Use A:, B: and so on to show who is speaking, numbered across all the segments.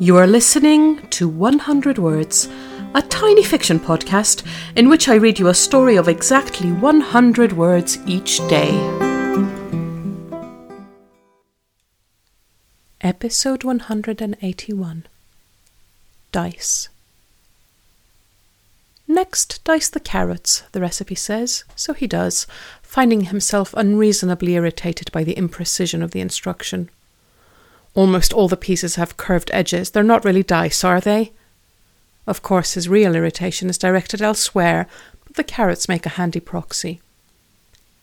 A: You are listening to 100 Words, a tiny fiction podcast in which I read you a story of exactly 100 words each day. Episode 181 Dice. Next, dice the carrots, the recipe says, so he does, finding himself unreasonably irritated by the imprecision of the instruction. Almost all the pieces have curved edges. They're not really dice, are they? Of course, his real irritation is directed elsewhere, but the carrots make a handy proxy.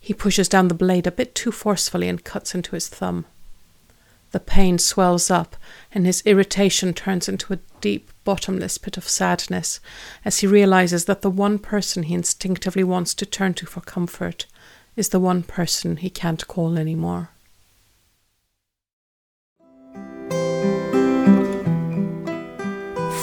A: He pushes down the blade a bit too forcefully and cuts into his thumb. The pain swells up, and his irritation turns into a deep, bottomless pit of sadness as he realizes that the one person he instinctively wants to turn to for comfort is the one person he can't call anymore.